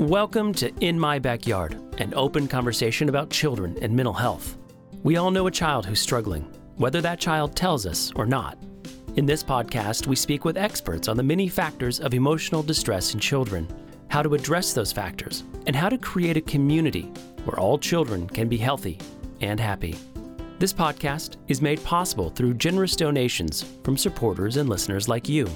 Welcome to In My Backyard, an open conversation about children and mental health. We all know a child who's struggling, whether that child tells us or not. In this podcast, we speak with experts on the many factors of emotional distress in children, how to address those factors, and how to create a community where all children can be healthy and happy. This podcast is made possible through generous donations from supporters and listeners like you.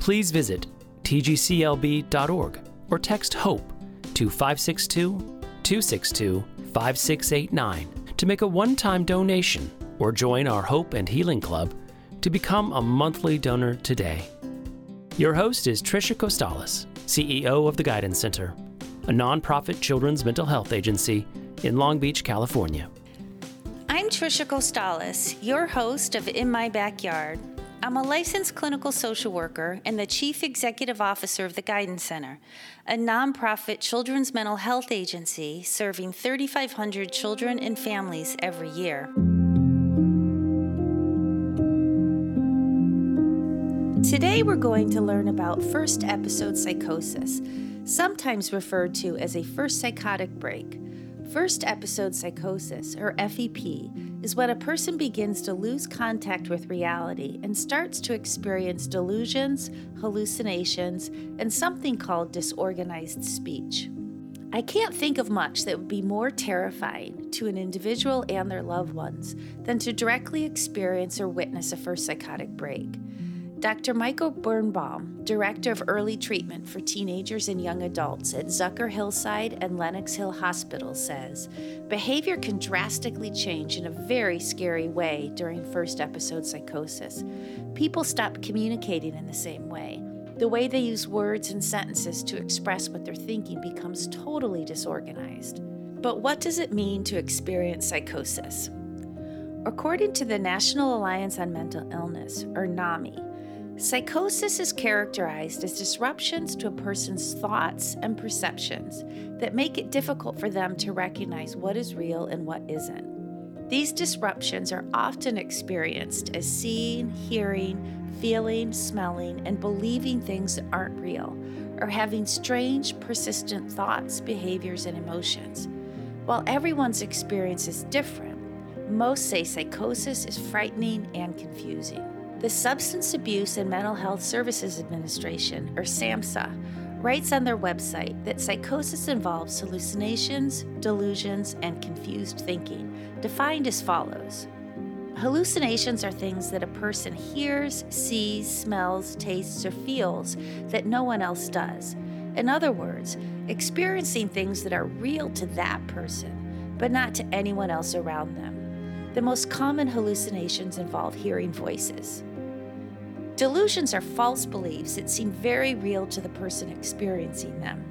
Please visit tgclb.org or text HOPE to 562 262 5689 to make a one time donation or join our Hope and Healing Club to become a monthly donor today. Your host is Trisha Costales, CEO of the Guidance Center, a nonprofit children's mental health agency in Long Beach, California. I'm Trisha Costales, your host of In My Backyard. I'm a licensed clinical social worker and the chief executive officer of the Guidance Center, a nonprofit children's mental health agency serving 3,500 children and families every year. Today, we're going to learn about first episode psychosis, sometimes referred to as a first psychotic break. First episode psychosis, or FEP, is when a person begins to lose contact with reality and starts to experience delusions, hallucinations, and something called disorganized speech. I can't think of much that would be more terrifying to an individual and their loved ones than to directly experience or witness a first psychotic break. Dr. Michael Birnbaum, Director of Early Treatment for Teenagers and Young Adults at Zucker Hillside and Lenox Hill Hospital, says behavior can drastically change in a very scary way during first episode psychosis. People stop communicating in the same way. The way they use words and sentences to express what they're thinking becomes totally disorganized. But what does it mean to experience psychosis? According to the National Alliance on Mental Illness, or NAMI, Psychosis is characterized as disruptions to a person's thoughts and perceptions that make it difficult for them to recognize what is real and what isn't. These disruptions are often experienced as seeing, hearing, feeling, smelling, and believing things that aren't real, or having strange, persistent thoughts, behaviors, and emotions. While everyone's experience is different, most say psychosis is frightening and confusing. The Substance Abuse and Mental Health Services Administration, or SAMHSA, writes on their website that psychosis involves hallucinations, delusions, and confused thinking, defined as follows. Hallucinations are things that a person hears, sees, smells, tastes, or feels that no one else does. In other words, experiencing things that are real to that person, but not to anyone else around them. The most common hallucinations involve hearing voices. Delusions are false beliefs that seem very real to the person experiencing them.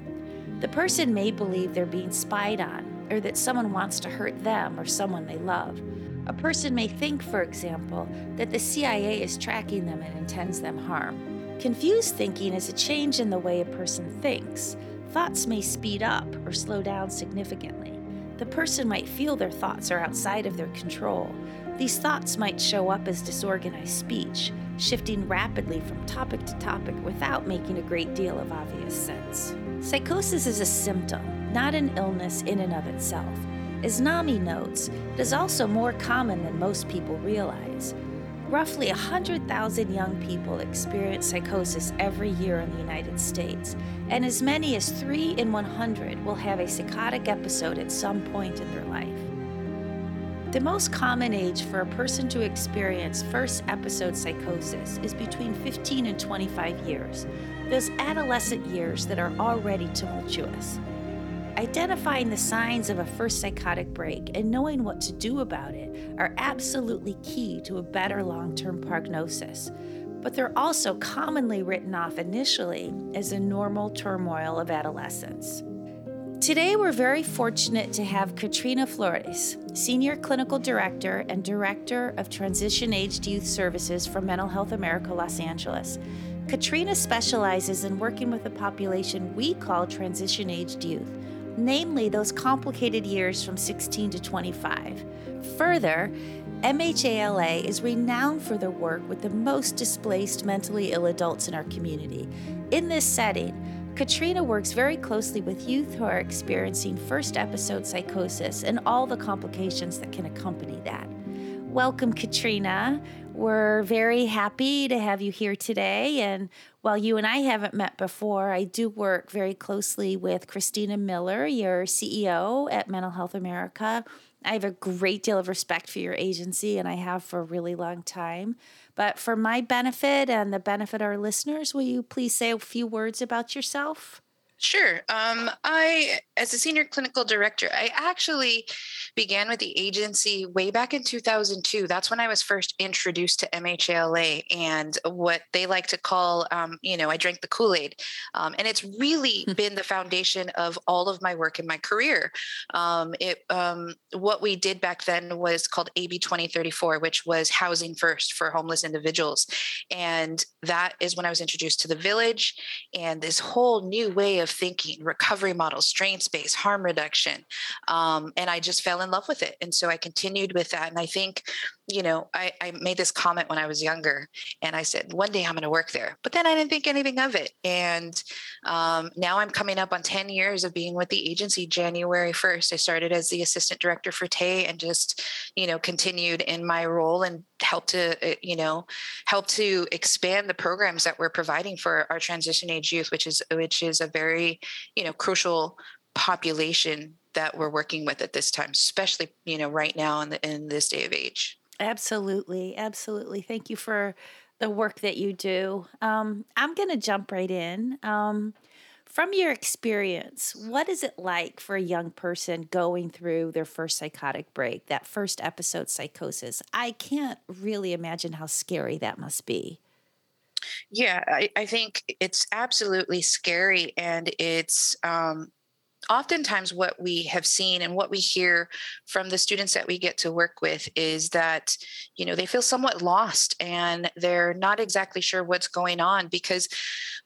The person may believe they're being spied on, or that someone wants to hurt them or someone they love. A person may think, for example, that the CIA is tracking them and intends them harm. Confused thinking is a change in the way a person thinks. Thoughts may speed up or slow down significantly. The person might feel their thoughts are outside of their control. These thoughts might show up as disorganized speech, shifting rapidly from topic to topic without making a great deal of obvious sense. Psychosis is a symptom, not an illness in and of itself. As NAMI notes, it is also more common than most people realize. Roughly 100,000 young people experience psychosis every year in the United States, and as many as 3 in 100 will have a psychotic episode at some point in their life. The most common age for a person to experience first episode psychosis is between 15 and 25 years, those adolescent years that are already tumultuous. Identifying the signs of a first psychotic break and knowing what to do about it are absolutely key to a better long term prognosis, but they're also commonly written off initially as a normal turmoil of adolescence. Today, we're very fortunate to have Katrina Flores, Senior Clinical Director and Director of Transition Aged Youth Services for Mental Health America Los Angeles. Katrina specializes in working with a population we call transition aged youth namely those complicated years from 16 to 25. Further, MHALA is renowned for their work with the most displaced mentally ill adults in our community. In this setting, Katrina works very closely with youth who are experiencing first episode psychosis and all the complications that can accompany that. Welcome, Katrina. We're very happy to have you here today. And while you and I haven't met before, I do work very closely with Christina Miller, your CEO at Mental Health America. I have a great deal of respect for your agency, and I have for a really long time. But for my benefit and the benefit of our listeners, will you please say a few words about yourself? Sure. Um, I, as a senior clinical director, I actually began with the agency way back in 2002. That's when I was first introduced to MHALA and what they like to call, um, you know, I drank the Kool Aid. Um, and it's really hmm. been the foundation of all of my work in my career. Um, it, um, what we did back then was called AB 2034, which was housing first for homeless individuals. And that is when I was introduced to the village and this whole new way of of thinking, recovery models, strengths based, harm reduction. Um, and I just fell in love with it. And so I continued with that. And I think, you know, I, I made this comment when I was younger and I said, one day I'm going to work there. But then I didn't think anything of it. And um, now I'm coming up on 10 years of being with the agency January 1st. I started as the assistant director for TAY and just, you know, continued in my role and helped to uh, you know help to expand the programs that we're providing for our transition age youth which is which is a very you know crucial population that we're working with at this time especially you know right now in the in this day of age absolutely absolutely thank you for the work that you do um, i'm going to jump right in um, from your experience, what is it like for a young person going through their first psychotic break, that first episode psychosis? I can't really imagine how scary that must be. Yeah, I, I think it's absolutely scary and it's um, oftentimes what we have seen and what we hear from the students that we get to work with is that you know they feel somewhat lost and they're not exactly sure what's going on because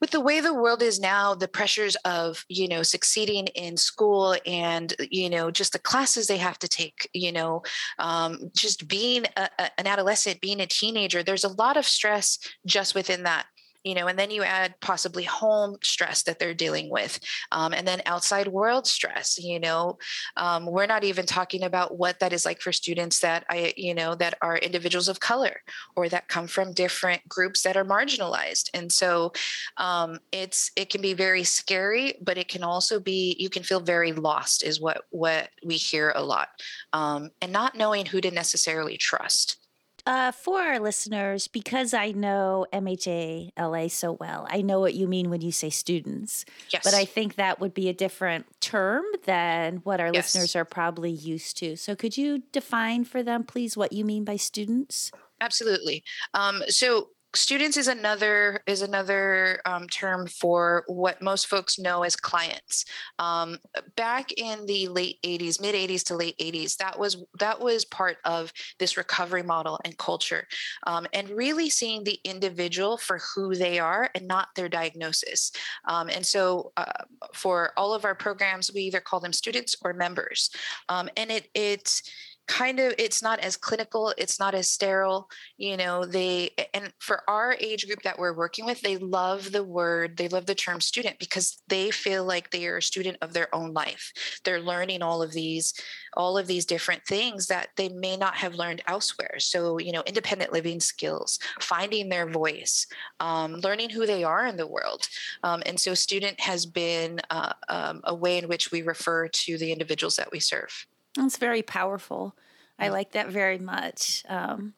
with the way the world is now the pressures of you know succeeding in school and you know just the classes they have to take you know um, just being a, a, an adolescent being a teenager there's a lot of stress just within that you know and then you add possibly home stress that they're dealing with um, and then outside world stress you know um, we're not even talking about what that is like for students that i you know that are individuals of color or that come from different groups that are marginalized. And so um, it's it can be very scary but it can also be you can feel very lost is what what we hear a lot um, and not knowing who to necessarily trust uh, for our listeners, because I know MHA LA so well, I know what you mean when you say students. Yes. But I think that would be a different term than what our yes. listeners are probably used to. So could you define for them, please, what you mean by students? Absolutely. Um, so students is another is another um, term for what most folks know as clients. Um, back in the late 80s mid 80s to late 80s that was that was part of this recovery model and culture um, and really seeing the individual for who they are and not their diagnosis. Um, and so uh, for all of our programs we either call them students or members. Um, and it it's kind of it's not as clinical it's not as sterile you know they and for our age group that we're working with they love the word they love the term student because they feel like they are a student of their own life. They're learning all of these all of these different things that they may not have learned elsewhere. So you know independent living skills finding their voice um, learning who they are in the world. Um, and so student has been uh, um, a way in which we refer to the individuals that we serve that's very powerful. I like that very much. Um,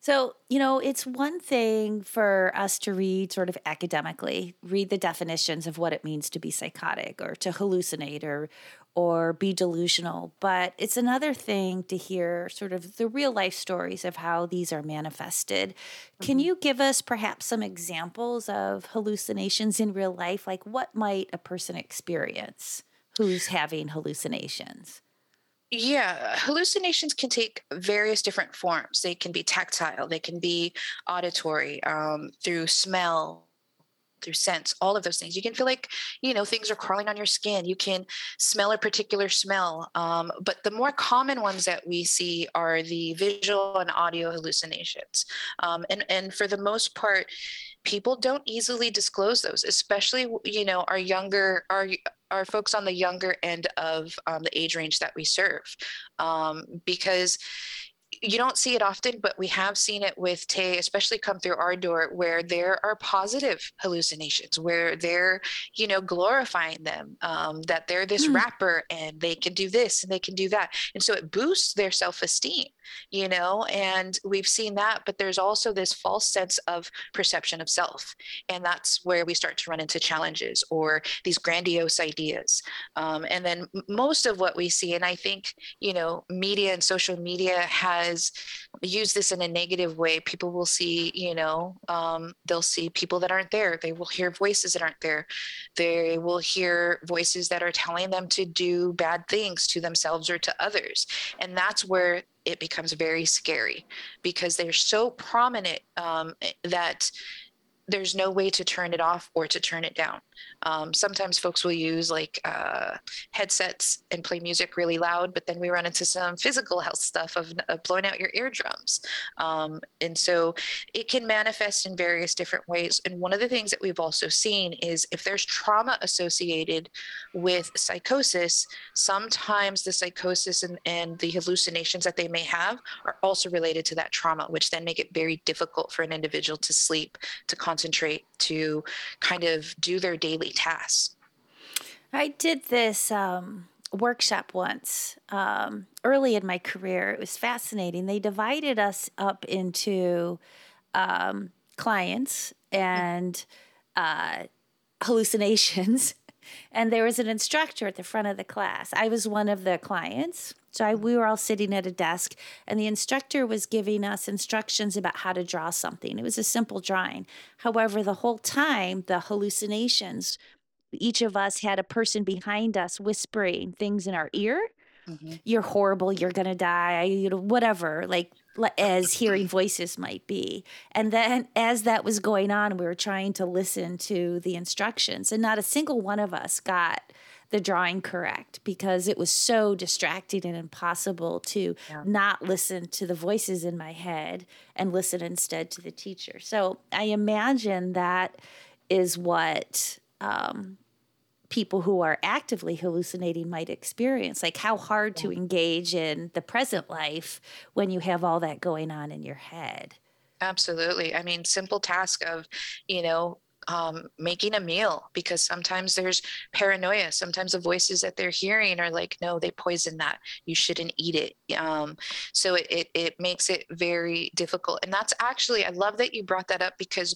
so, you know, it's one thing for us to read sort of academically, read the definitions of what it means to be psychotic or to hallucinate or or be delusional, but it's another thing to hear sort of the real life stories of how these are manifested. Mm-hmm. Can you give us perhaps some examples of hallucinations in real life? Like what might a person experience who's having hallucinations? Yeah, hallucinations can take various different forms. They can be tactile, they can be auditory, um, through smell, through sense, all of those things. You can feel like, you know, things are crawling on your skin. You can smell a particular smell. Um, but the more common ones that we see are the visual and audio hallucinations. Um, and, and for the most part, people don't easily disclose those, especially you know our younger our our folks on the younger end of um, the age range that we serve, um, because you don't see it often, but we have seen it with TAY, especially come through our door, where there are positive hallucinations, where they're, you know, glorifying them, um, that they're this mm. rapper and they can do this and they can do that. And so it boosts their self esteem you know, and we've seen that, but there's also this false sense of perception of self. And that's where we start to run into challenges or these grandiose ideas. Um, and then most of what we see, and I think, you know, media and social media has used this in a negative way. People will see, you know, um, they'll see people that aren't there. They will hear voices that aren't there. They will hear voices that are telling them to do bad things to themselves or to others. And that's where it becomes very scary because they're so prominent um, that there's no way to turn it off or to turn it down. Um, sometimes folks will use like uh, headsets and play music really loud, but then we run into some physical health stuff of, of blowing out your eardrums. Um, and so it can manifest in various different ways. And one of the things that we've also seen is if there's trauma associated with psychosis, sometimes the psychosis and, and the hallucinations that they may have are also related to that trauma, which then make it very difficult for an individual to sleep, to concentrate, to kind of do their daily tasks. I did this um, workshop once um, early in my career. It was fascinating. They divided us up into um, clients and uh, hallucinations. And there was an instructor at the front of the class. I was one of the clients. So I, we were all sitting at a desk, and the instructor was giving us instructions about how to draw something. It was a simple drawing. However, the whole time, the hallucinations, each of us had a person behind us whispering things in our ear. Mm-hmm. You're horrible. You're gonna die. You know, whatever. Like as hearing voices might be. And then as that was going on, we were trying to listen to the instructions, and not a single one of us got the drawing correct because it was so distracting and impossible to yeah. not listen to the voices in my head and listen instead to the teacher. So I imagine that is what um, people who are actively hallucinating might experience like how hard to engage in the present life when you have all that going on in your head absolutely i mean simple task of you know um, making a meal because sometimes there's paranoia. Sometimes the voices that they're hearing are like, no, they poison that. You shouldn't eat it. Um, so it, it, it makes it very difficult. And that's actually, I love that you brought that up because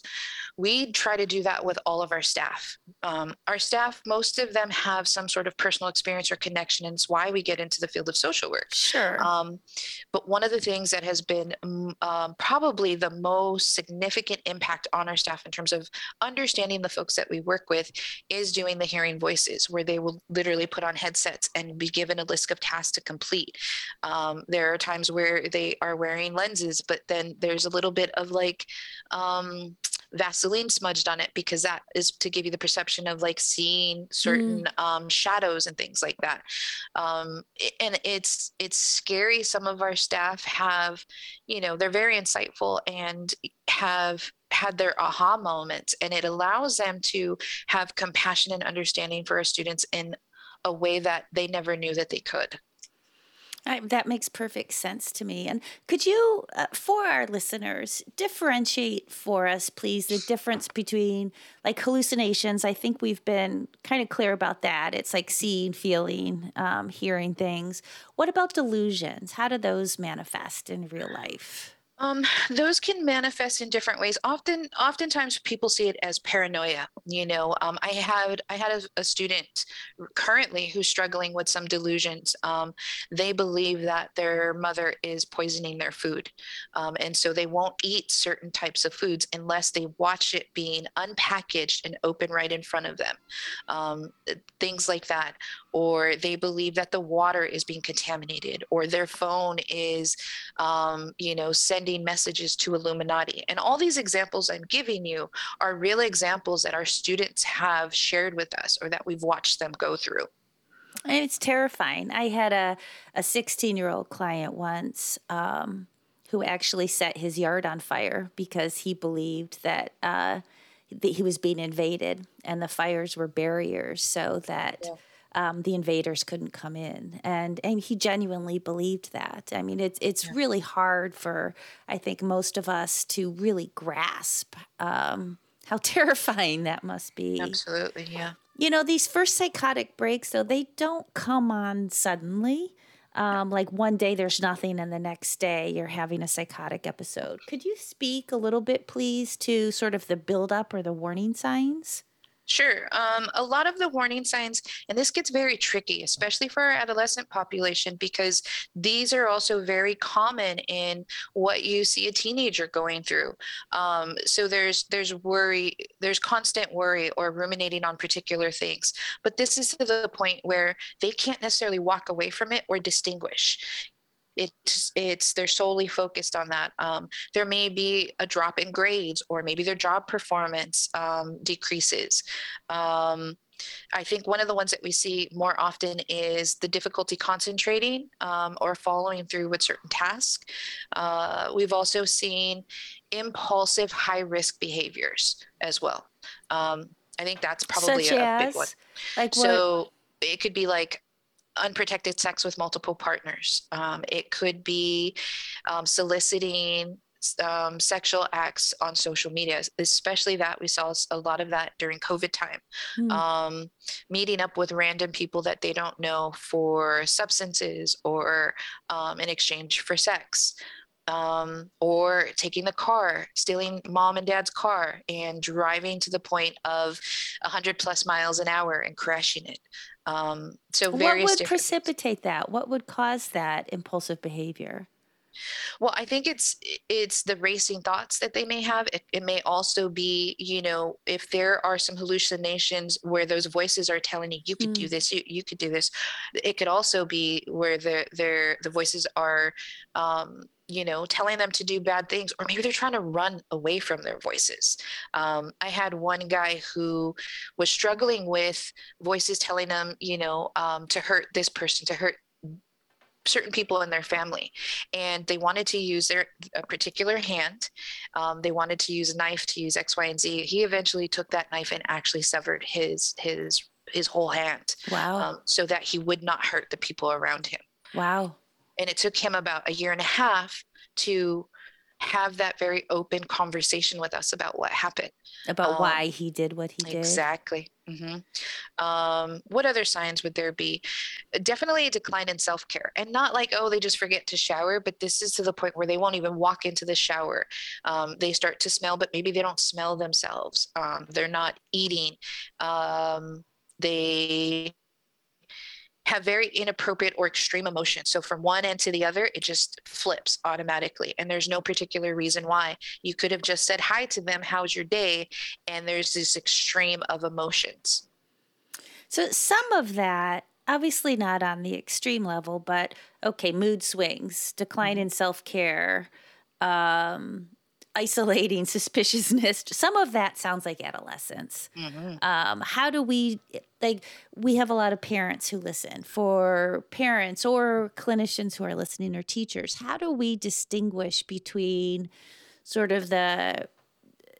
we try to do that with all of our staff. Um, our staff, most of them have some sort of personal experience or connection, and it's why we get into the field of social work. Sure. Um, but one of the things that has been um, probably the most significant impact on our staff in terms of understanding the folks that we work with is doing the hearing voices, where they will literally put on headsets and be given a list of tasks to complete. Um, there are times where they are wearing lenses, but then there's a little bit of like, um, Vaseline smudged on it because that is to give you the perception of like seeing certain mm. um, shadows and things like that. Um, and it's it's scary. Some of our staff have, you know, they're very insightful and have had their aha moments, and it allows them to have compassion and understanding for our students in a way that they never knew that they could. I, that makes perfect sense to me. And could you, uh, for our listeners, differentiate for us, please, the difference between like hallucinations? I think we've been kind of clear about that. It's like seeing, feeling, um, hearing things. What about delusions? How do those manifest in real life? Um, those can manifest in different ways. Often, oftentimes people see it as paranoia. You know, um, I had I had a, a, student currently who's struggling with some delusions. Um, they believe that their mother is poisoning their food, um, and so they won't eat certain types of foods unless they watch it being unpackaged and open right in front of them. Um, things like that, or they believe that the water is being contaminated, or their phone is, um, you know, sending sending messages to Illuminati. And all these examples I'm giving you are real examples that our students have shared with us or that we've watched them go through. And it's terrifying. I had a, a 16 year old client once um, who actually set his yard on fire because he believed that uh, that he was being invaded and the fires were barriers so that yeah. Um, the invaders couldn't come in and and he genuinely believed that i mean it's it's yeah. really hard for i think most of us to really grasp um, how terrifying that must be absolutely yeah you know these first psychotic breaks though they don't come on suddenly um, like one day there's nothing, and the next day you're having a psychotic episode. Could you speak a little bit, please, to sort of the buildup or the warning signs? Sure. Um, a lot of the warning signs, and this gets very tricky, especially for our adolescent population, because these are also very common in what you see a teenager going through. Um, so there's there's worry, there's constant worry or ruminating on particular things. But this is to the point where they can't necessarily walk away from it or distinguish it's it's they're solely focused on that um, there may be a drop in grades or maybe their job performance um, decreases um, I think one of the ones that we see more often is the difficulty concentrating um, or following through with certain tasks. Uh, we've also seen impulsive high risk behaviors as well. Um, I think that's probably Such a, as, big one. Like so it could be like unprotected sex with multiple partners. Um, it could be um, soliciting um, sexual acts on social media, especially that we saw a lot of that during COVID time. Mm. meeting up with random people that they don't know for substances or um, in exchange for sex. Um, or taking the car, stealing mom and dad's car, and driving to the point of 100 plus miles an hour and crashing it. Um, so what would precipitate that? What would cause that impulsive behavior? Well, I think it's it's the racing thoughts that they may have. It, it, may also be, you know, if there are some hallucinations where those voices are telling you you could mm. do this, you, you could do this. It could also be where the the the voices are um, you know, telling them to do bad things, or maybe they're trying to run away from their voices. Um, I had one guy who was struggling with voices telling them, you know, um, to hurt this person, to hurt certain people in their family and they wanted to use their a particular hand. Um, they wanted to use a knife to use x y and z. He eventually took that knife and actually severed his his his whole hand wow. um, so that he would not hurt the people around him. Wow and it took him about a year and a half to have that very open conversation with us about what happened. About um, why he did what he did? Exactly. Mm-hmm. um, what other signs would there be? Definitely a decline in self-care. And not like oh they just forget to shower but this is to the point where they won't even walk into the shower. Um, they start to smell but maybe they don't smell themselves. Um, they're not eating. Um, they have very inappropriate or extreme emotions. So from one end to the other, it just flips automatically. And there's no particular reason why. You could have just said hi to them, how's your day? And there's this extreme of emotions. So some of that, obviously not on the extreme level, but okay, mood swings, decline mm-hmm. in self care, um, isolating suspiciousness. Some of that sounds like adolescence. Mm-hmm. um, how do we like we have a lot of parents who listen. For parents or clinicians who are listening or teachers how do we distinguish between sort of the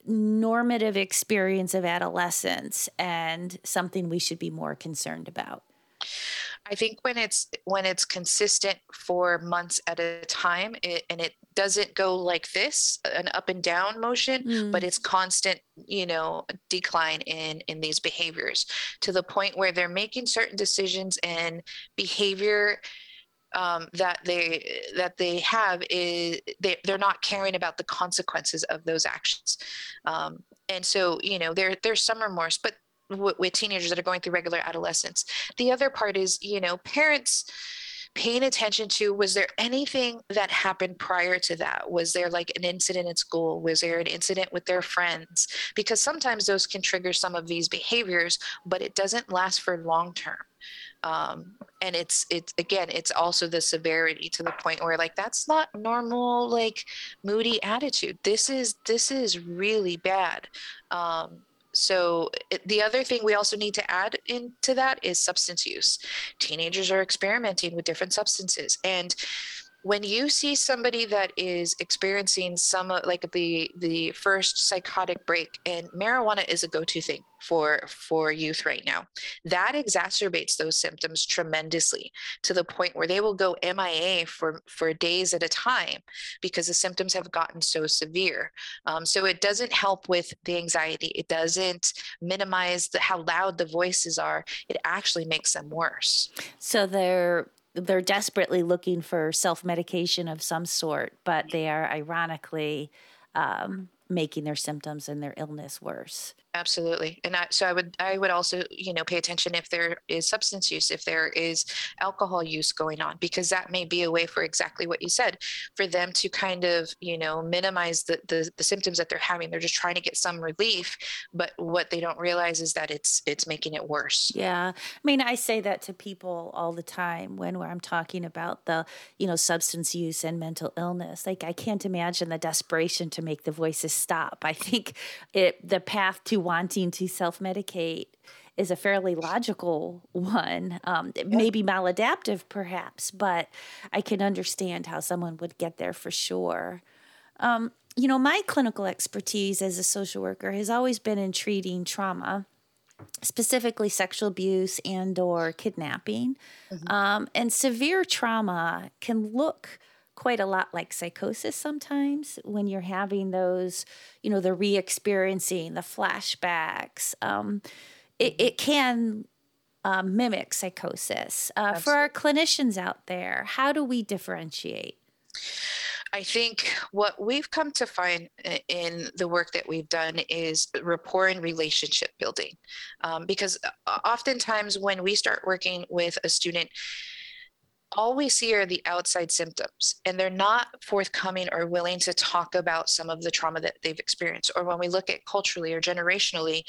normative experience of adolescence and something we should be more concerned about? I think when it's when it's consistent for months at a time, it, and it doesn't go like this, an up and down motion, mm. but it's constant, you know, decline in in these behaviors to the point where they're making certain decisions and behavior um, that they that they have is they, they're not caring about the consequences of those actions um, and so you know there there's some remorse but w- with teenagers that are going through regular adolescence. The other part is, you know, parents paying attention to was there anything that happened prior to that? Was there like an incident at school? Was there an incident with their friends? Because sometimes those can trigger some of these behaviors but it doesn't last for long term. Um, and it's it's again it's also the severity to the point where like that's not normal like moody attitude. This is this is really bad. Um, so the other thing we also need to add into that is substance use. Teenagers are experimenting with different substances and when you see somebody that is experiencing some like the the first psychotic break and marijuana is a go-to thing for for youth right now that exacerbates those symptoms tremendously to the point where they will go mia for for days at a time because the symptoms have gotten so severe. Um, so it doesn't help with the anxiety. It doesn't minimize the, how loud the voices are. It actually makes them worse. So they're they're desperately looking for self medication of some sort, but they are ironically um, making their symptoms and their illness worse absolutely and I, so i would i would also you know pay attention if there is substance use if there is alcohol use going on because that may be a way for exactly what you said for them to kind of you know minimize the the, the symptoms that they're having. They're just trying to get some relief but what they don't realize is that it's it's making it worse. Yeah i mean i say that to people all the time when i'm talking about the you know substance use and mental illness. Like i can't imagine the desperation to make the voices stop. I think it the path to wanting to self medicate is a fairly logical one. Um, yeah. Maybe maladaptive, perhaps, but I can understand how someone would get there for sure. Um, you know, my clinical expertise as a social worker has always been in treating trauma specifically sexual abuse and or kidnapping mm-hmm. um, and severe trauma can look quite a lot like psychosis sometimes when you're having those, you know, the re experiencing, the flashbacks. Um, it, it can uh, mimic psychosis. Uh, for our clinicians out there, how do we differentiate? I think what we've come to find in the work that we've done is rapport and relationship building. Um, because uh, oftentimes when we start working with a student, all we see are the outside symptoms and they're not forthcoming or willing to talk about some of the trauma that they've experienced. Or when we look at culturally or generationally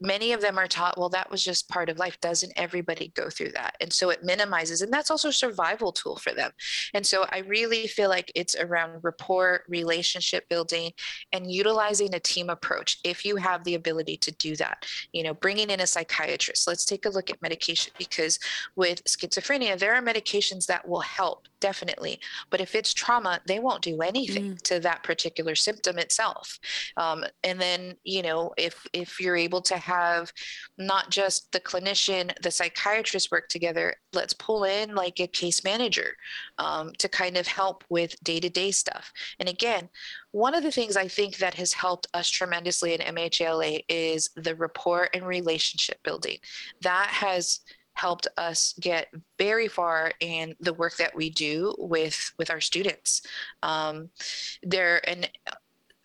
many of them are taught well that was just part of life. Doesn't everybody go through that? And so it minimizes and that's also a survival tool for them. And so i really feel like it's around rapport relationship building and utilizing a team approach if you have the ability to do that. You know bringing in a psychiatrist. Let's take a look at medication because with schizophrenia there are medications medications that will help definitely but if it's trauma they won't do anything mm. to that particular symptom itself um, and then you know if if you're able to have not just the clinician the psychiatrist work together let's pull in like a case manager um, to kind of help with day-to-day stuff and again one of the things I think that has helped us tremendously in MHLA is the rapport and relationship building. That has helped us get very far in the work that we do with with our students. Um, there and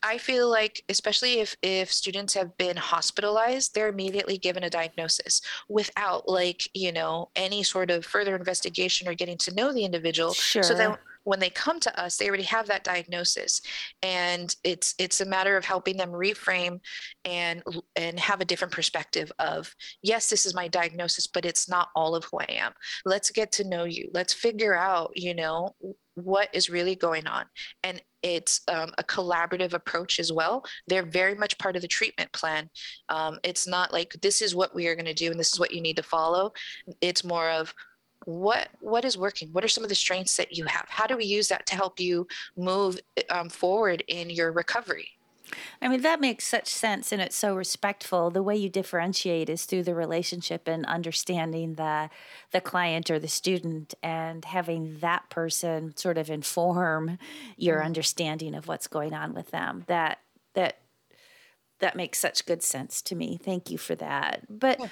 I feel like, especially if if students have been hospitalized, they're immediately given a diagnosis without like you know any sort of further investigation or getting to know the individual. Sure. So then when they come to us they already have that diagnosis. And it's it's a matter of helping them reframe and and have a different perspective of yes this is my diagnosis but it's not all of who i am. Let's get to know you. Let's figure out you know what is really going on. And it's um, a collaborative approach as well. They're very much part of the treatment plan. Um, it's not like this is what we are going to do and this is what you need to follow. It's more of what what is working what are some of the strengths that you have how do we use that to help you move um, forward in your recovery I mean, that makes such sense and it's so respectful. The way you differentiate is through the relationship and understanding the the client or the student and having that person sort of inform your mm understanding of what's going on with them. That that that makes such good sense to me. Thank you for that. But yeah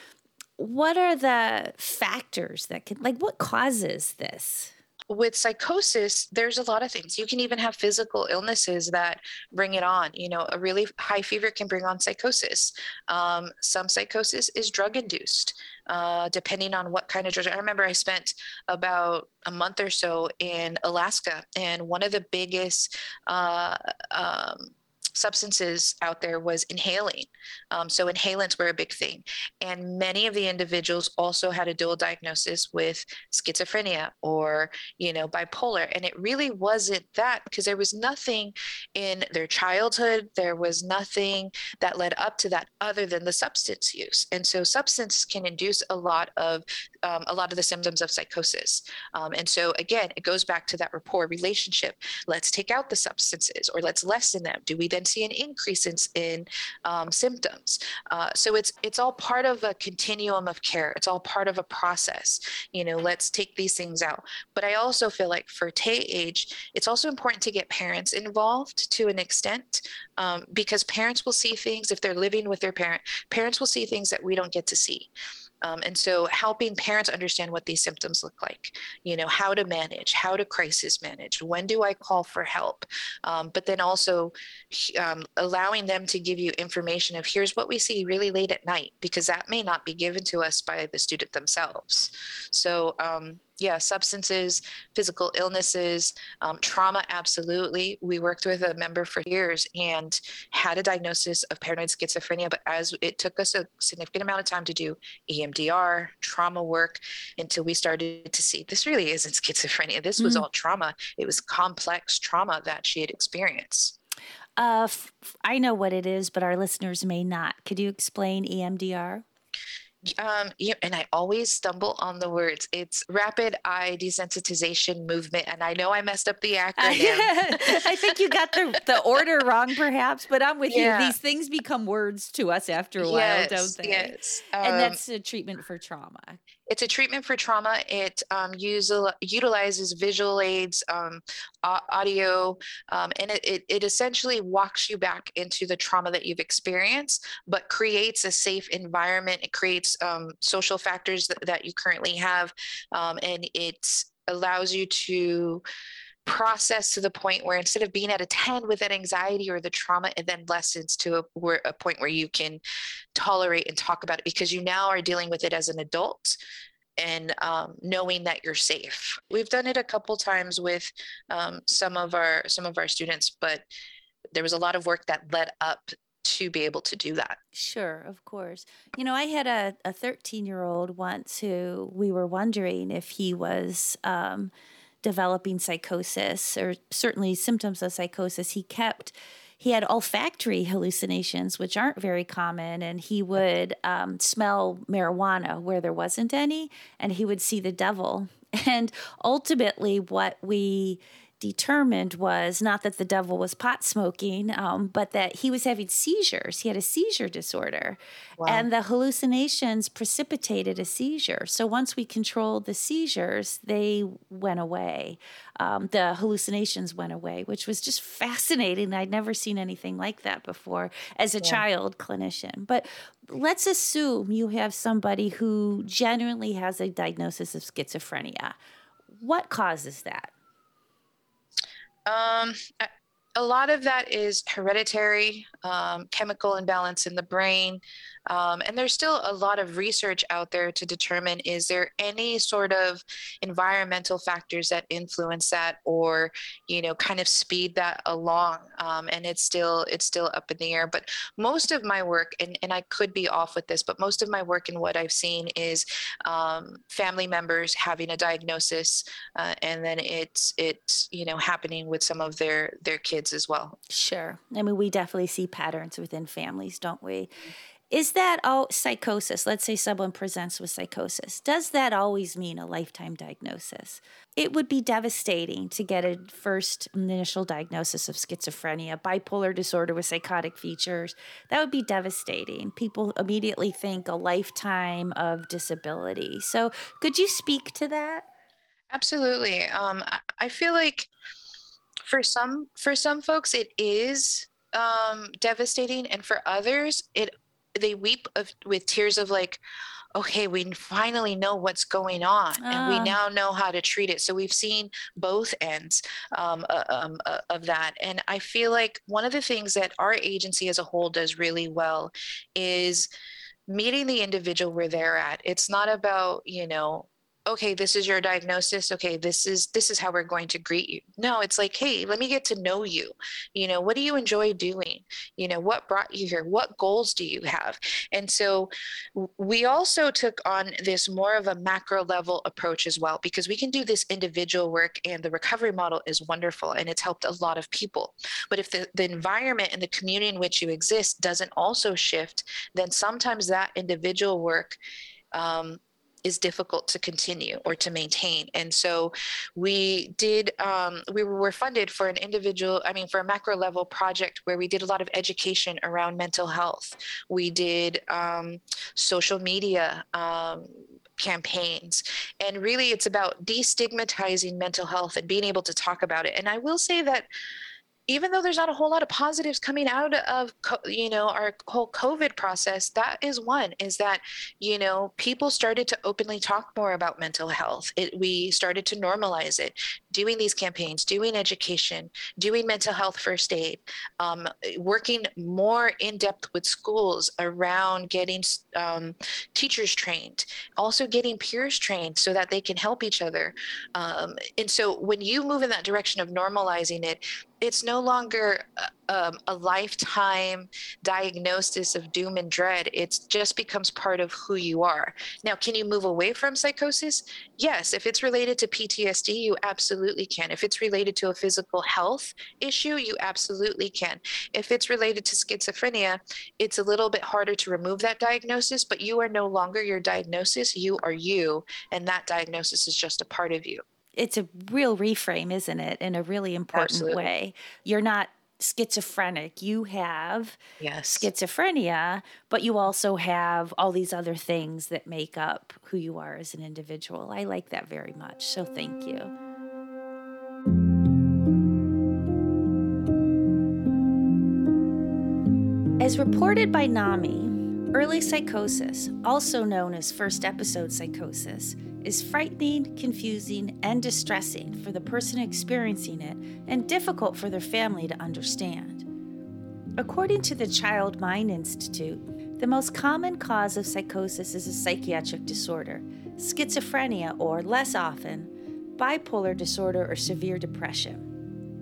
what are the factors that can like what causes this? With psychosis there's a lot of things. You can even have physical illnesses that bring it on. You know a really high fever can bring on psychosis. Um, some psychosis is drug induced uh, depending on what kind of drugs. I remember i spent about a month or so in alaska and one of the biggest uh, um, substances out there was inhaling. Um, so inhalants were a big thing. And many of the individuals also had a dual diagnosis with schizophrenia or, you know, bipolar. And it really wasn't that because there was nothing in their childhood, there was nothing that led up to that other than the substance use. And so substance can induce a lot of um, a lot of the symptoms of psychosis. Um, and so again, it goes back to that rapport relationship. Let's take out the substances or let's lessen them. Do we then see an increase in, in um, symptoms? Uh, so it's it's all part of a continuum of care. It's all part of a process. You know, let's take these things out. But I also feel like for TAY age, it's also important to get parents involved to an extent um, because parents will see things if they're living with their parent. Parents will see things that we don't get to see. Um, and so helping parents understand what these symptoms look like, you know, how to manage, how to crisis manage, when do I call for help? Um, but then also um, allowing them to give you information of here's what we see really late at night, because that may not be given to us by the student themselves. So um, yeah, substances, physical illnesses, um, trauma, absolutely. We worked with a member for years and had a diagnosis of paranoid schizophrenia, but as it took us a significant amount of time to do EMDR, trauma work, until we started to see this really isn't schizophrenia. This was mm. all trauma. It was complex trauma that she had experienced. Uh, f- I know what it is, but our listeners may not. Could you explain EMDR? Um, yeah, and I always stumble on the words. It's rapid eye desensitization movement, and I know I messed up the acronym. I think you got the the order wrong, perhaps, but I'm with yeah. you. These things become words to us after a while, yes, don't they? Yes, um, and that's a treatment for trauma. It's a treatment for trauma. It um, utilizes visual aids, um, audio, um, and it, it, it, essentially walks you back into the trauma that you've experienced, but creates a safe environment. It creates um, social factors that, that, you currently have, um, and it allows you to process to the point where instead of being at a 10 with that anxiety or the trauma it then lessens to a, where, a point where you can tolerate and talk about it because you now are dealing with it as an adult and um, knowing that you're safe we've done it a couple times with um, some of our some of our students but there was a lot of work that led up to be able to do that. Sure, of course. You know, I had a, a 13 year old once who we were wondering if he was um, developing psychosis or certainly symptoms of psychosis, he kept he had olfactory hallucinations, which aren't very common, and he would um, smell marijuana where there wasn't any, and he would see the devil. And ultimately, what we determined was not that the devil was pot smoking, um, but that he was having seizures. He had a seizure disorder. Wow. And the hallucinations precipitated a seizure. So once we controlled the seizures, they went away. Um, the hallucinations went away, which was just fascinating. I'd never seen anything like that before as a yeah. child clinician. But let's assume you have somebody who genuinely has a diagnosis of schizophrenia. What causes that? Um, a lot of that is hereditary, um, chemical imbalance in the brain, um, and there's still a lot of research out there to determine is there any sort of environmental factors that influence that or you know kind of speed that along? Um, and it's still it's still up in the air. But most of my work and, and i could be off with this but most of my work and what i've seen is um, family members having a diagnosis uh, and then it's it's you know happening with some of their their kids as well. Sure. I mean we definitely see patterns within families don't we is that all psychosis? Let's say someone presents with psychosis. Does that always mean a lifetime diagnosis? It would be devastating to get a first initial diagnosis of schizophrenia, bipolar disorder with psychotic features. That would be devastating. People immediately think a lifetime of disability. So, could you speak to that? Absolutely. Um, I feel like for some for some folks it is um, devastating, and for others it they weep of, with tears of like okay we finally know what's going on and we ah. now know how to treat it. So we've seen both ends um, uh, um, uh, of that. And i feel like one of the things that our agency as a whole does really well is meeting the individual where they're at. It's not about you know okay this is your diagnosis. Okay this is this is how we're going to greet you. No it's like hey let me get to know you. You know what do you enjoy doing? You know what brought you here? What goals do you have? And so we also took on this more of a macro level approach as well because we can do this individual work and the recovery model is wonderful and it's helped a lot of people. But if the, the environment and the community in which you exist doesn't also shift then sometimes that individual work um, is difficult to continue or to maintain. And so we did, um, we were funded for an individual, I mean, for a macro level project where we did a lot of education around mental health. We did um, social media. Um, campaigns and really it's about destigmatizing mental health and being able to talk about it and i will say that even though there's not a whole lot of positives coming out of you know our whole covid process that is one is that you know people started to openly talk more about mental health. It, we started to normalize it doing these campaigns doing education doing mental health first aid um, working more in depth with schools around getting um, teachers trained also getting peers trained so that they can help each other. Um, and so when you move in that direction of normalizing it it's no longer um, a lifetime diagnosis of doom and dread. It just becomes part of who you are. Now, can you move away from psychosis? Yes. If it's related to PTSD, you absolutely can. If it's related to a physical health issue, you absolutely can. If it's related to schizophrenia, it's a little bit harder to remove that diagnosis, but you are no longer your diagnosis. You are you, and that diagnosis is just a part of you it's a real reframe, isn't it? In a really important Absolutely. way. You're not schizophrenic. You have yes. schizophrenia, but you also have all these other things that make up who you are as an individual. I like that very much. So thank you. As reported by NAMI, early psychosis, also known as first episode psychosis, is frightening, confusing, and distressing for the person experiencing it and difficult for their family to understand. According to the Child Mind Institute, the most common cause of psychosis is a psychiatric disorder, schizophrenia, or less often, bipolar disorder or severe depression.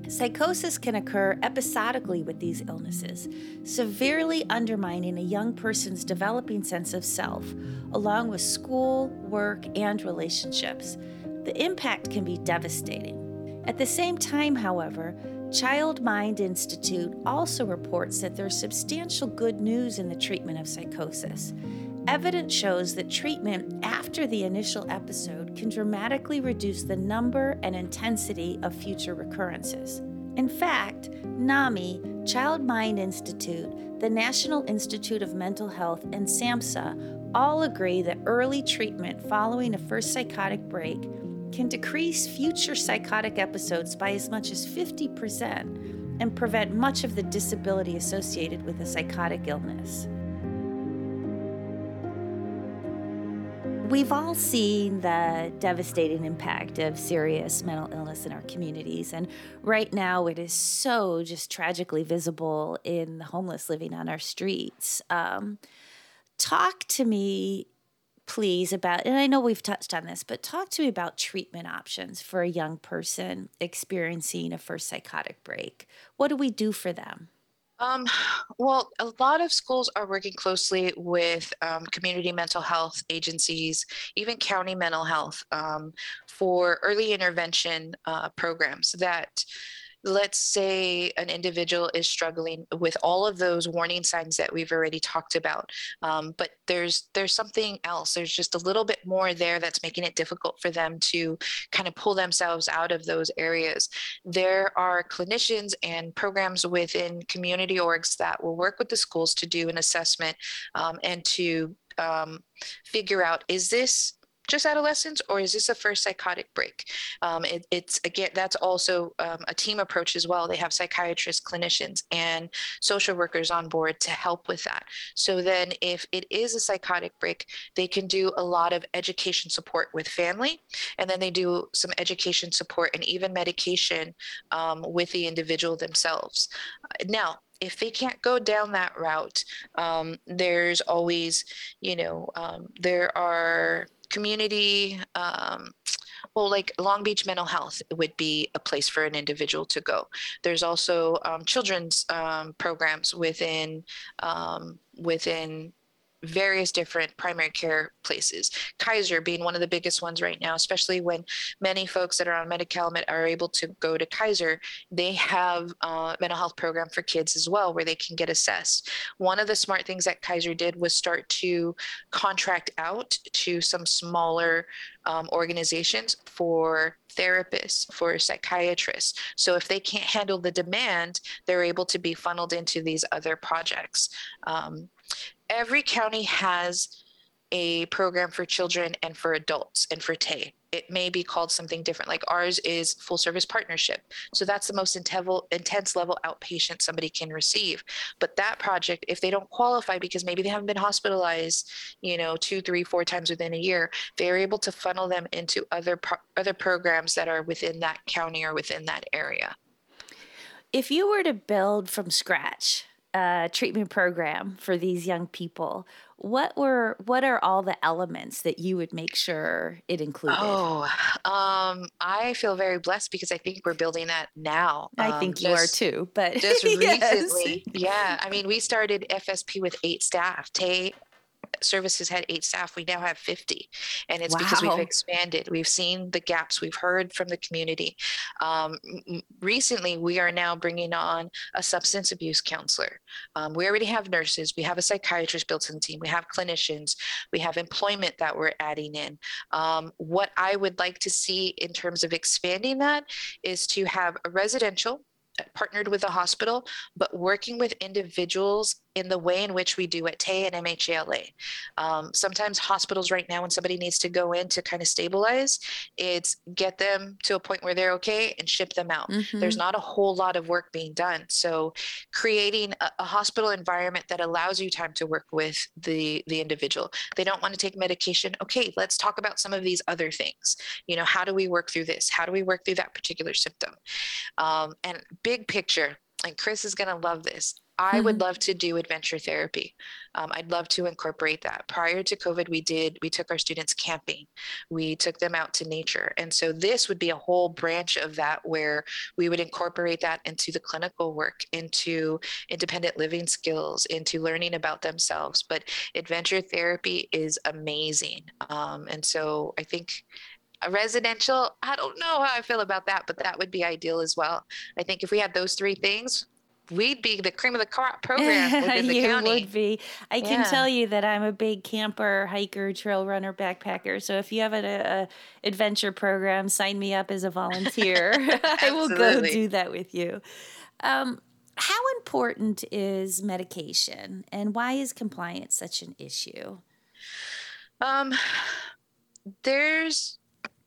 Psychosis can occur episodically with these illnesses, severely undermining a young person's developing sense of self, along with school, work, and relationships. The impact can be devastating. At the same time, however, Child Mind Institute also reports that there's substantial good news in the treatment of psychosis. Evidence shows that treatment after the initial episode can dramatically reduce the number and intensity of future recurrences. In fact, NAMI, Child Mind Institute, the National Institute of Mental Health, and SAMHSA all agree that early treatment following a first psychotic break can decrease future psychotic episodes by as much as 50% and prevent much of the disability associated with a psychotic illness. We've all seen the devastating impact of serious mental illness in our communities. And right now, it is so just tragically visible in the homeless living on our streets. Um, talk to me, please, about, and I know we've touched on this, but talk to me about treatment options for a young person experiencing a first psychotic break. What do we do for them? Um, well, a lot of schools are working closely with um, community mental health agencies, even county mental health, um, for early intervention uh, programs that let's say an individual is struggling with all of those warning signs that we've already talked about um, but there's there's something else. There's just a little bit more there that's making it difficult for them to kind of pull themselves out of those areas. There are clinicians and programs within community orgs that will work with the schools to do an assessment um, and to um, figure out is this just adolescents, or is this a first psychotic break? Um, it, it's again that's also um, a team approach as well. They have psychiatrists clinicians and social workers on board to help with that. So then if it is a psychotic break they can do a lot of education support with family and then they do some education support and even medication um, with the individual themselves. Now if they can't go down that route, um, there's always, you know, um, there are community um, well like long beach mental health would be a place for an individual to go. There's also um, children's um, programs within um, within various different primary care places. Kaiser being one of the biggest ones right now, especially when many folks that are on Medi-Cal are able to go to Kaiser. They have a mental health program for kids as well, where they can get assessed. One of the smart things that Kaiser did was start to contract out to some smaller um, organizations for therapists, for psychiatrists. So if they can't handle the demand, they're able to be funneled into these other projects. Um, every county has a program for children and for adults and for TAY. It may be called something different. Like ours is full service partnership. So that's the most intense level outpatient somebody can receive. But that project, if they don't qualify because maybe they haven't been hospitalized, you know, two, three, four times within a year, they're able to funnel them into other pro- other programs that are within that county or within that area. If you were to build from scratch, uh, treatment program for these young people, what were what are all the elements that you would make sure it included? Oh, um, I feel very blessed because I think we're building that now. I um, think just, you are too, but just recently, yes. yeah. I mean, we started FSP with eight staff. TAY services had eight staff. We now have 50. And it's wow. because we've expanded. We've seen the gaps. We've heard from the community. Um, recently, we are now bringing on a substance abuse counselor. Um, we already have nurses. We have a psychiatrist built in the team. We have clinicians. We have employment that we're adding in. Um, what I would like to see in terms of expanding that is to have a residential partnered with a hospital, but working with individuals in the way in which we do at TAY and MHALA. Um, sometimes hospitals right now, when somebody needs to go in to kind of stabilize, it's get them to a point where they're okay and ship them out. Mm-hmm. There's not a whole lot of work being done. So creating a, a, hospital environment that allows you time to work with the, the individual. They don't want to take medication. Okay, let's talk about some of these other things. You know, how do we work through this? How do we work through that particular symptom? Um, and big picture, and Chris is going to love this. I mm-hmm. would love to do adventure therapy. Um, I'd love to incorporate that. Prior to COVID, we did, we took our students camping, we took them out to nature. And so this would be a whole branch of that where we would incorporate that into the clinical work, into independent living skills, into learning about themselves. But adventure therapy is amazing. Um, and so I think a residential i don't know how i feel about that but that would be ideal as well i think if we had those three things we'd be the cream of the crop program within the you county. would be. I yeah. can tell you that I'm a big camper, hiker, trail runner, backpacker. So if you have a, a adventure program, sign me up as a volunteer. I will go do that with you. Um, how important is medication, and why is compliance such an issue? Um, there's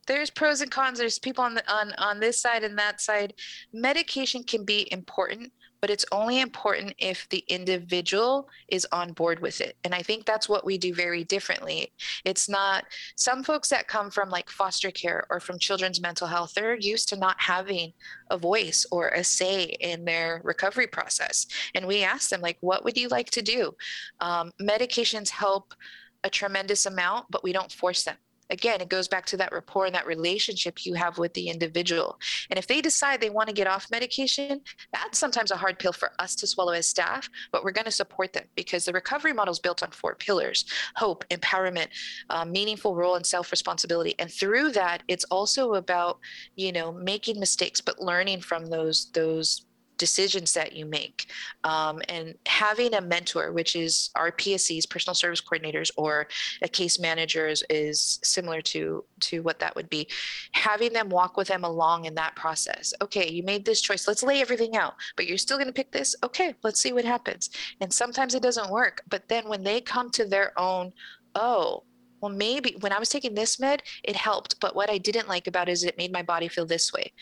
there's pros and cons there's people on the on on this side and that side medication can be important but it's only important if the individual is on board with it. And I think that's what we do very differently. It's not some folks that come from like foster care or from children's mental health, they're used to not having a voice or a say in their recovery process. And we ask them, like, what would you like to do? Um, medications help a tremendous amount, but we don't force them again, it goes back to that rapport and that relationship you have with the individual. And if they decide they want to get off medication, that's sometimes a hard pill for us to swallow as staff, but we're going to support them because the recovery model is built on four pillars hope, empowerment, uh, meaningful role, and self responsibility. And through that, it's also about, you know, making mistakes, but learning from those, those decisions that you make. Um, and having a mentor which is our PSCs personal service coordinators or a case manager is, is similar to to what that would be. Having them walk with them along in that process. Okay you made this choice. Let's lay everything out but you're still going to pick this? Okay let's see what happens. And sometimes it doesn't work but then when they come to their own oh well, maybe when I was taking this med, it helped. But what I didn't like about it is it made my body feel this way.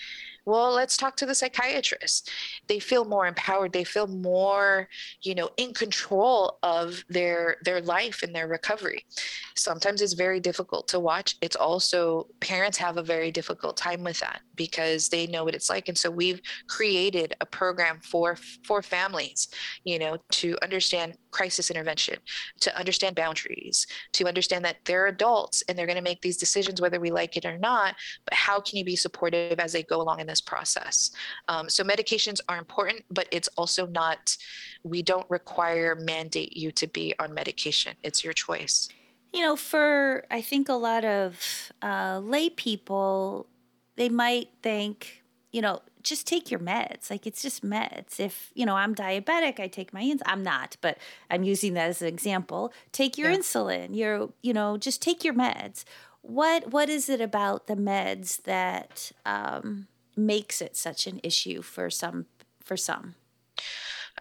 Well, let's talk to the psychiatrist. They feel more empowered. They feel more, you know, in control of their their life and their recovery. Sometimes it's very difficult to watch. It's also parents have a very difficult time with that because they know what it's like. And so we've created a program for for families, you know, to understand crisis intervention, to understand boundaries, to understand that they're adults and they're going to make these decisions whether we like it or not. But how can you be supportive as they go along in this process? Um, so medications are important, but it's also not. We don't require mandate you to be on medication. It's your choice. You know, for I think a lot of uh, lay people, they might think, you know, just take your meds. Like it's just meds. If, you know, I'm diabetic, I take my ins I'm not, but I'm using that as an example. Take your yeah. insulin. You're, you know, just take your meds. What what is it about the meds that um, makes it such an issue for some for some?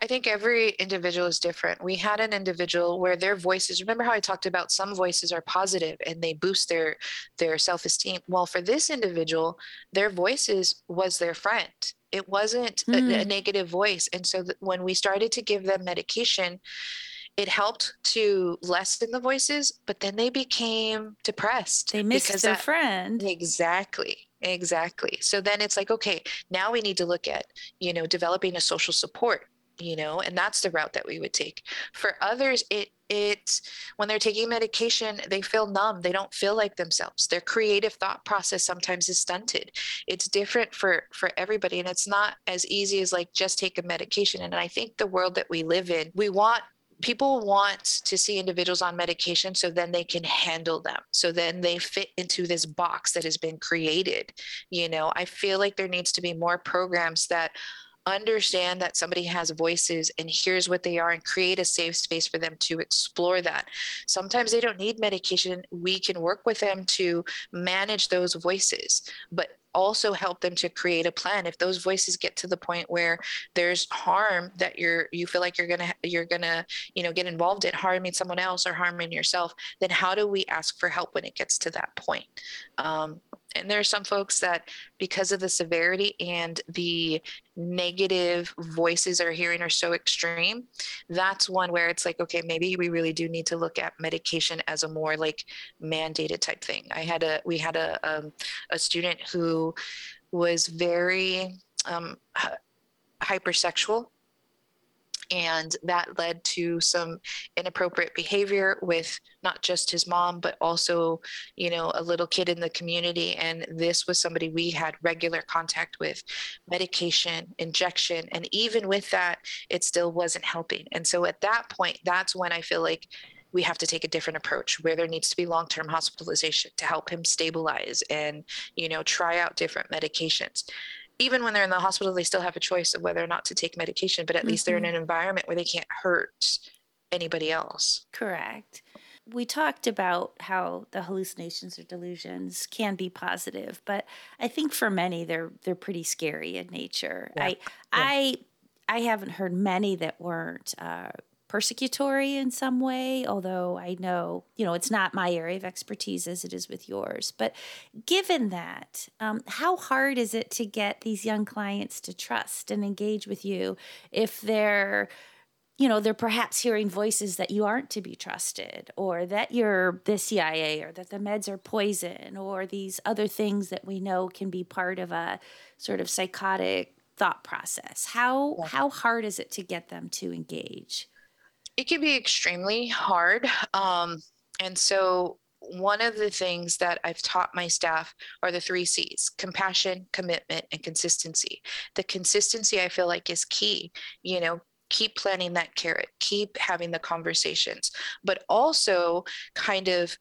I think every individual is different. We had an individual where their voices, remember how I talked about some voices are positive and they boost their their self-esteem. Well, for this individual, their voices was their friend. It wasn't mm. a, a, hmm. negative voice. And so when we started to give them medication, it helped to lessen the voices, but then they became depressed. They missed their that, friend. Exactly. Exactly. So then it's like, okay, now we need to look at, you know, developing a social support you know and that's the route that we would take. For others it it when they're taking medication they feel numb. They don't feel like themselves. Their creative thought process sometimes is stunted. It's different for for everybody and it's not as easy as like just take a medication. And i think the world that we live in we want people want to see individuals on medication so then they can handle them so then they fit into this box that has been created you know i feel like there needs to be more programs that understand that somebody has voices and here's what they are and create a safe space for them to explore that. Sometimes they don't need medication. We can work with them to manage those voices, but also help them to create a plan. If those voices get to the point where there's harm that you're you feel like you're gonna you're gonna you know get involved in harming someone else or harming yourself then how do we ask for help when it gets to that point? Um, and there are some folks that because of the severity and the negative voices they're hearing are so extreme that's one where it's like okay maybe we really do need to look at medication as a more like mandated type thing. I had a we had a um, a student who was very um, hypersexual and that led to some inappropriate behavior with not just his mom but also you know a little kid in the community. And this was somebody we had regular contact with medication injection and even with that it still wasn't helping. And so at that point that's when i feel like we have to take a different approach where there needs to be long-term hospitalization to help him stabilize and you know try out different medications even when they're in the hospital, they still have a choice of whether or not to take medication, but at mm-hmm. least they're in mm-hmm. an environment where they can't hurt anybody else. Correct. We talked about how the hallucinations or delusions can be positive, but I think for many they're they're pretty scary in nature. Yeah. I yeah. I I haven't heard many that weren't uh, persecutory in some way, although I know, you know, it's not my area of expertise as it is with yours. But given that, um, how hard is it to get these young clients to trust and engage with you if they're you know, they're perhaps hearing voices that you aren't to be trusted, or that you're the CIA, or that the meds are poison, or these other things that we know can be part of a sort of psychotic thought process. How yeah. how hard is it to get them to engage? It can be extremely hard. Um, and so, one of the things that I've taught my staff are the three C's compassion, commitment, and consistency. The consistency I feel like is key. You know, keep planting that carrot, keep having the conversations, but also kind of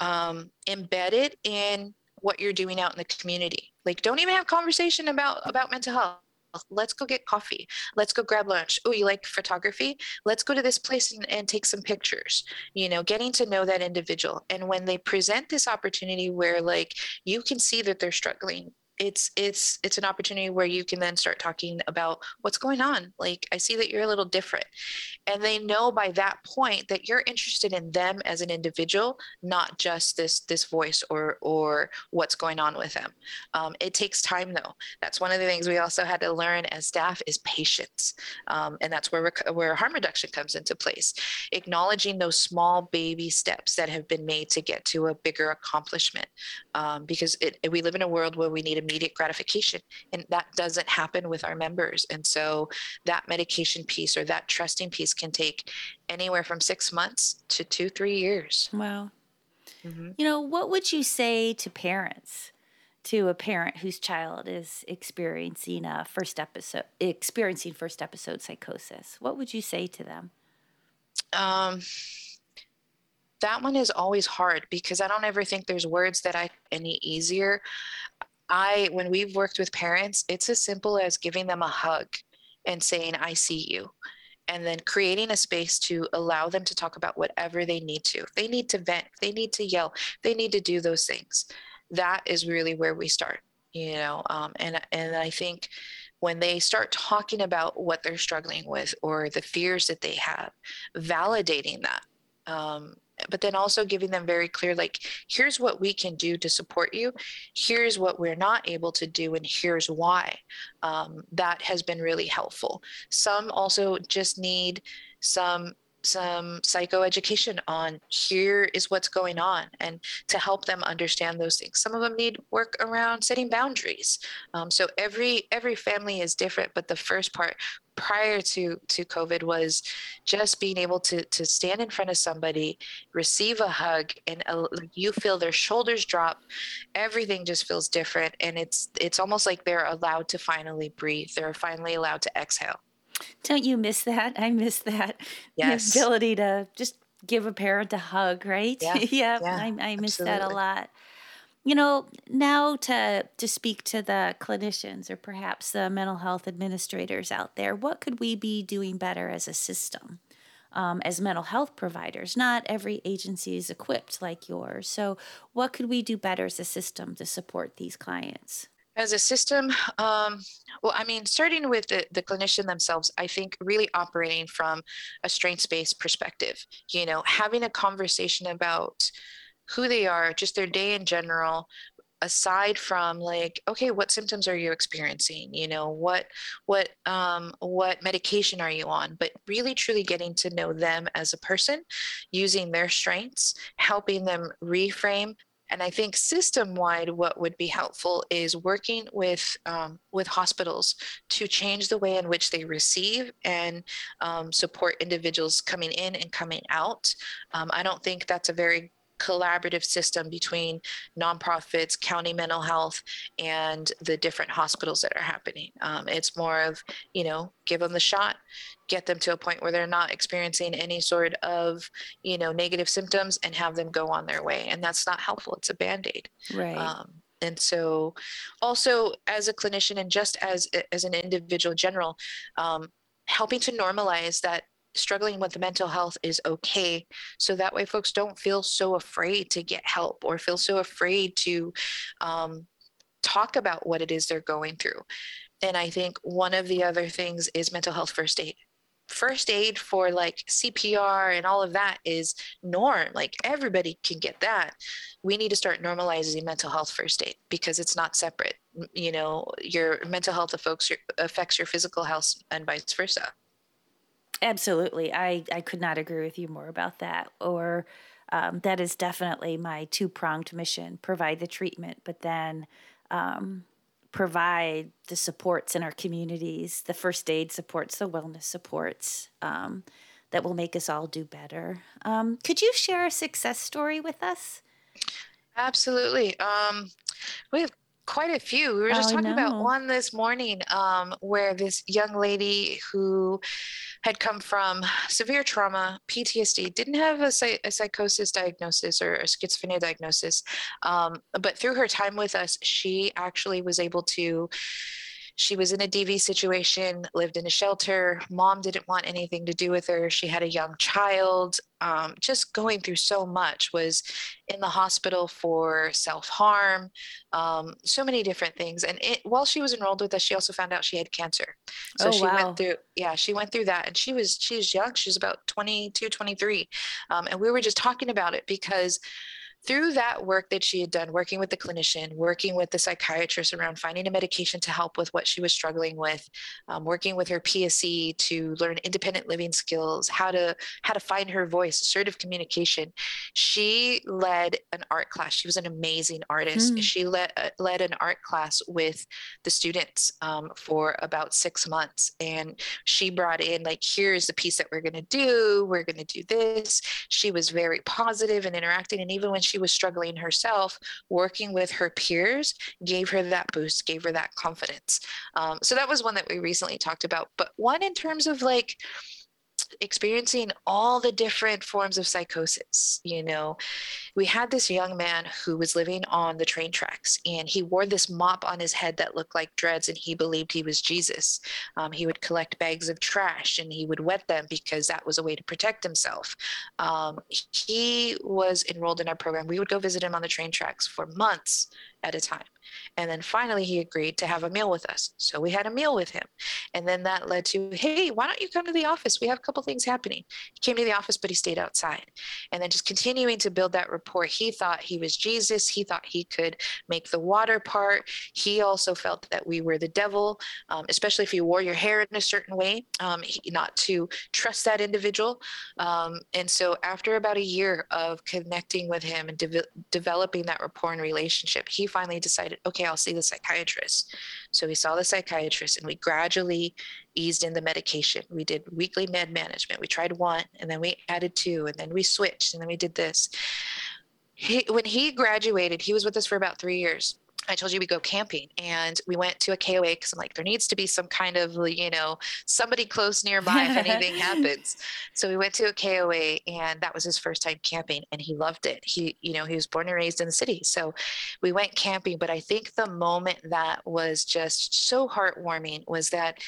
um, embed it in what you're doing out in the community. Like, don't even have conversation about about mental health let's go get coffee. Let's go grab lunch. Oh you like photography? Let's go to this place and, and take some pictures. You know getting to know that individual. And when they present this opportunity where like you can see that they're struggling it's it's it's an opportunity where you can then start talking about what's going on. Like i see that you're a little different. And they know by that point that you're interested in them as an individual not just this this voice or or what's going on with them. Um, it takes time though. That's one of the things we also had to learn as staff is patience. Um, and that's where rec- where harm reduction comes into place. Acknowledging those small baby steps that have been made to get to a bigger accomplishment. Um, because it, we live in a world where we need immediate gratification. And that doesn't happen with our members. And so that medication piece or that trusting piece can take anywhere from six months to two, three years. Wow. Mm-hmm. You know, what would you say to parents? To a parent whose child is experiencing a first episode, experiencing first episode psychosis, what would you say to them? Um, that one is always hard because I don't ever think there's words that I any easier. I when we've worked with parents, it's as simple as giving them a hug and saying I see you and then creating a space to allow them to talk about whatever they need to. They need to vent, they need to yell, they need to do those things. That is really where we start, you know. Um, and and I think when they start talking about what they're struggling with or the fears that they have, validating that um, but then also giving them very clear like here's what we can do to support you. Here's what we're not able to do and here's why. Um, that has been really helpful. Some also just need some some psychoeducation on here is what's going on and to help them understand those things. Some of them need work around setting boundaries. Um, so every every family is different but the first part prior to to covid was just being able to to stand in front of somebody receive a hug and uh, you feel their shoulders drop. Everything just feels different and it's it's almost like they're allowed to finally breathe. They're finally allowed to exhale don't you miss that i miss that yes. the ability to just give a parent a hug right yeah, yeah, yeah I, I miss absolutely. that a lot you know, now to to speak to the clinicians or perhaps the mental health administrators out there, what could we be doing better as a system? Um, as mental health providers, not every agency is equipped like yours. So, what could we do better as a system to support these clients? As a system, um, well, I mean, starting with the, the clinician themselves, I think really operating from a strengths based perspective, you know, having a conversation about who they are, just their day in general, aside from like okay what symptoms are you experiencing? You know what what um what medication are you on? But really truly getting to know them as a person using their strengths helping them reframe and I think system wide, what would be helpful is working with um, with hospitals to change the way in which they receive and um, support individuals coming in and coming out. Um, I don't think that's a very collaborative system between nonprofits, county mental health, and the different hospitals that are happening. Um, it's more of, you know, give them the shot, get them to a point where they're not experiencing any sort of, you know, negative symptoms and have them go on their way. And that's not helpful. It's a band aid. Right. Um, and so also as a clinician and just as as an individual general um, helping to normalize that struggling with the mental health is okay. So that way, folks don't feel so afraid to get help or feel so afraid to um, talk about what it is they're going through. And I think one of the other things is mental health first aid. First aid for like CPR and all of that is norm. Like everybody can get that. We need to start normalizing mental health first aid because it's not separate. You know, your mental health affects your, affects your physical health and vice versa. Absolutely. I, I could not agree with you more about that. Or um, that is definitely my two pronged mission provide the treatment, but then um, provide the supports in our communities, the first aid supports, the wellness supports um, that will make us all do better. Um, could you share a success story with us? Absolutely. Um, we have quite a few. We were just Oh, talking about one this morning um, where this young lady who had come from severe trauma, PTSD, didn't have a, a psychosis diagnosis or a schizophrenia diagnosis, um, but through her time with us, she actually was able to. She was in a DV situation, lived in a shelter. Mom didn't want anything to do with her. She had a young child. Um, just going through so much. Was in the hospital for self harm, um, so many different things. And it, while she was enrolled with us, she also found out she had cancer. So Oh, she wow. went through, yeah, she went through that. And she was, she was young. She was about 22, 23. Um, and we were just talking about it because through that work that she had done, working with the clinician, working with the psychiatrist around finding a medication to help with what she was struggling with, um, working with her PSC to learn independent living skills, how to how to find her voice, assertive communication. She led an art class. She was an amazing artist. Mm. She led uh, led an art class with the students um, for about six months, and she brought in like, here's the piece that we're going to do. We're going to do this. She was very positive and interacting, and even when she was struggling herself, working with her peers gave her that boost, gave her that confidence. Um, so that was one that we recently talked about. But one in terms of like experiencing all the different forms of psychosis. You know, we had this young man who was living on the train tracks and he wore this mop on his head that looked like dreads and he believed he was Jesus. Um, he would collect bags of trash and he would wet them because that was a way to protect himself. Um, he was enrolled in our program. We would go visit him on the train tracks for months at a time. And then finally, he agreed to have a meal with us. So we had a meal with him. And then that led to, hey, why don't you come to the office? We have a couple things happening. He came to the office, but he stayed outside. And then just continuing to build that rapport. He thought he was Jesus. He thought he could make the water part. He also felt that we were the devil, um, especially if you wore your hair in a certain way, um, he, not to trust that individual. Um, and so after about a year of connecting with him and de- developing that rapport and relationship, he finally decided, okay, I'll see the psychiatrist. So we saw the psychiatrist and we gradually eased in the medication. We did weekly med management. We tried one and then we added two and then we switched and then we did this. He, when he graduated, he was with us for about three years. I told you we go camping and we went to a KOA because I'm like, there needs to be some kind of, you know, somebody close nearby if anything happens. So we went to a KOA and that was his first time camping and he loved it. He, you know, he was born and raised in the city. So we went camping. But I think the moment that was just so heartwarming was that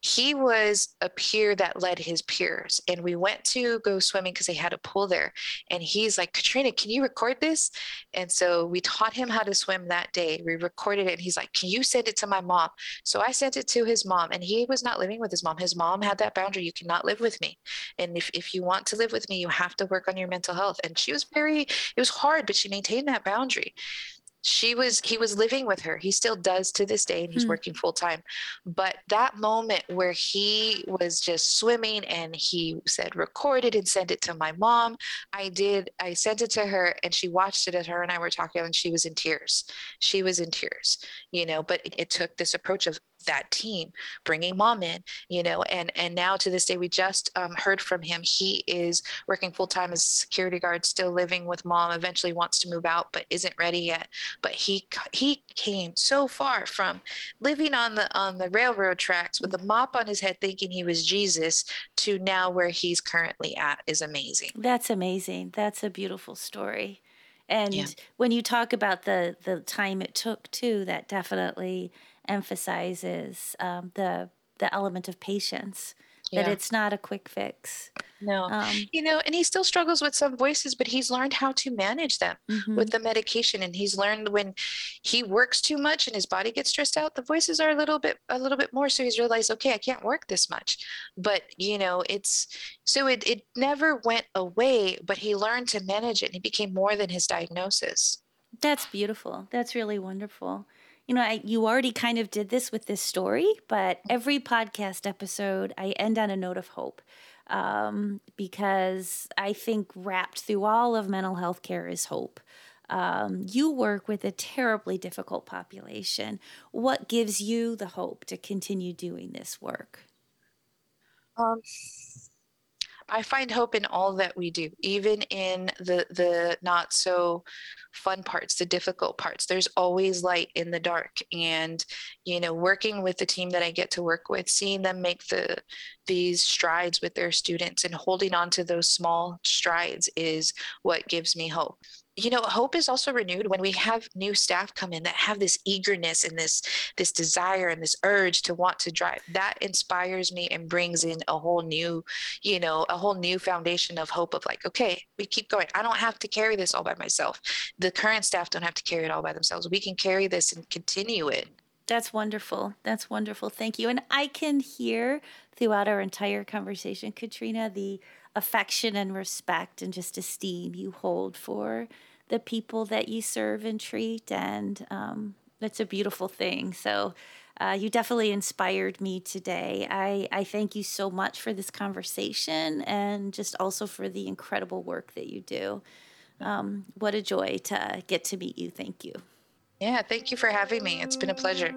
he was a peer that led his peers and we went to go swimming because they had a pool there. And he's like katrina can you record this? And so we taught him how to swim that day. We recorded it and he's like can you send it to my mom? So i sent it to his mom and he was not living with his mom. His mom had that boundary you cannot live with me. And if, if you want to live with me you have to work on your mental health. And she was very it was hard but she maintained that boundary she was he was living with her. He still does to this day and he's mm. working full time but that moment where he was just swimming and he said record it and send it to my mom. I did i sent it to her and she watched it as her and i were talking and she was in tears. She was in tears you know but it, it took this approach of that team bringing mom in you know and and now to this day we just um, heard from him. He is working full-time as a security guard still living with mom eventually wants to move out but isn't ready yet. But he he came so far from living on the on the railroad tracks with a mop on his head thinking he was jesus to now where he's currently at is amazing. That's amazing. That's a beautiful story. And yeah. when you talk about the the time it took too that definitely emphasizes um, the the element of patience that yeah. it's not a quick fix. No, um, you know, and he still struggles with some voices, but he's learned how to manage them mm-hmm. with the medication, and he's learned when he works too much and his body gets stressed out, the voices are a little bit, a little bit more. So he's realized, okay, I can't work this much, but you know, it's so it it never went away, but he learned to manage it, and he became more than his diagnosis. That's beautiful. That's really wonderful you know, I, you already kind of did this with this story, but every podcast episode, I end on a note of hope um, because I think wrapped through all of mental health care is hope. Um, you work with a terribly difficult population. What gives you the hope to continue doing this work? Um, I find hope in all that we do, even in the the not so fun parts, the difficult parts. There's always light in the dark. And, you know, working with the team that I get to work with, seeing them make the these strides with their students and holding on to those small strides is what gives me hope you know hope is also renewed when we have new staff come in that have this eagerness and this this desire and this urge to want to drive that inspires me and brings in a whole new you know a whole new foundation of hope of like okay we keep going i don't have to carry this all by myself the current staff don't have to carry it all by themselves we can carry this and continue it that's wonderful. That's wonderful. Thank you. And I can hear throughout our entire conversation, Katrina, the affection and respect and just esteem you hold for the people that you serve and treat, and um, that's a beautiful thing. So, uh, you definitely inspired me today. I, I thank you so much for this conversation and just also for the incredible work that you do. Um, what a joy to get to meet you. Thank you. Yeah, thank you for having me. It's been a pleasure.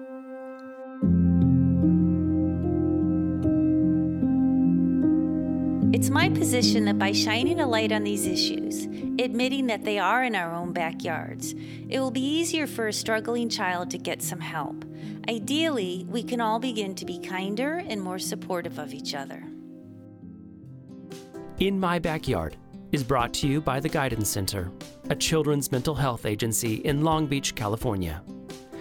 My position that by shining a light on these issues, admitting that they are in our own backyards, it will be easier for a struggling child to get some help. Ideally, we can all begin to be kinder and more supportive of each other. In My Backyard is brought to you by the Guidance Center, a children's mental health agency in Long Beach, California.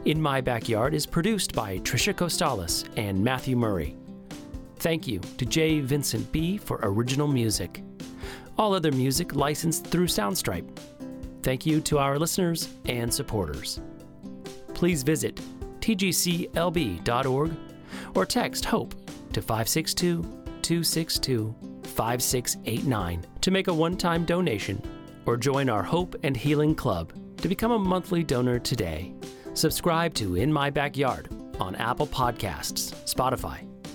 In My Backyard is produced by Trisha Costales and Matthew Murray. Thank you to J. Vincent B. for original music. All other music licensed through Soundstripe. Thank you to our listeners and supporters. Please visit tgclb.org or text HOPE to 562 262 5689 to make a one time donation or join our Hope and Healing Club to become a monthly donor today. Subscribe to In My Backyard on Apple Podcasts, Spotify,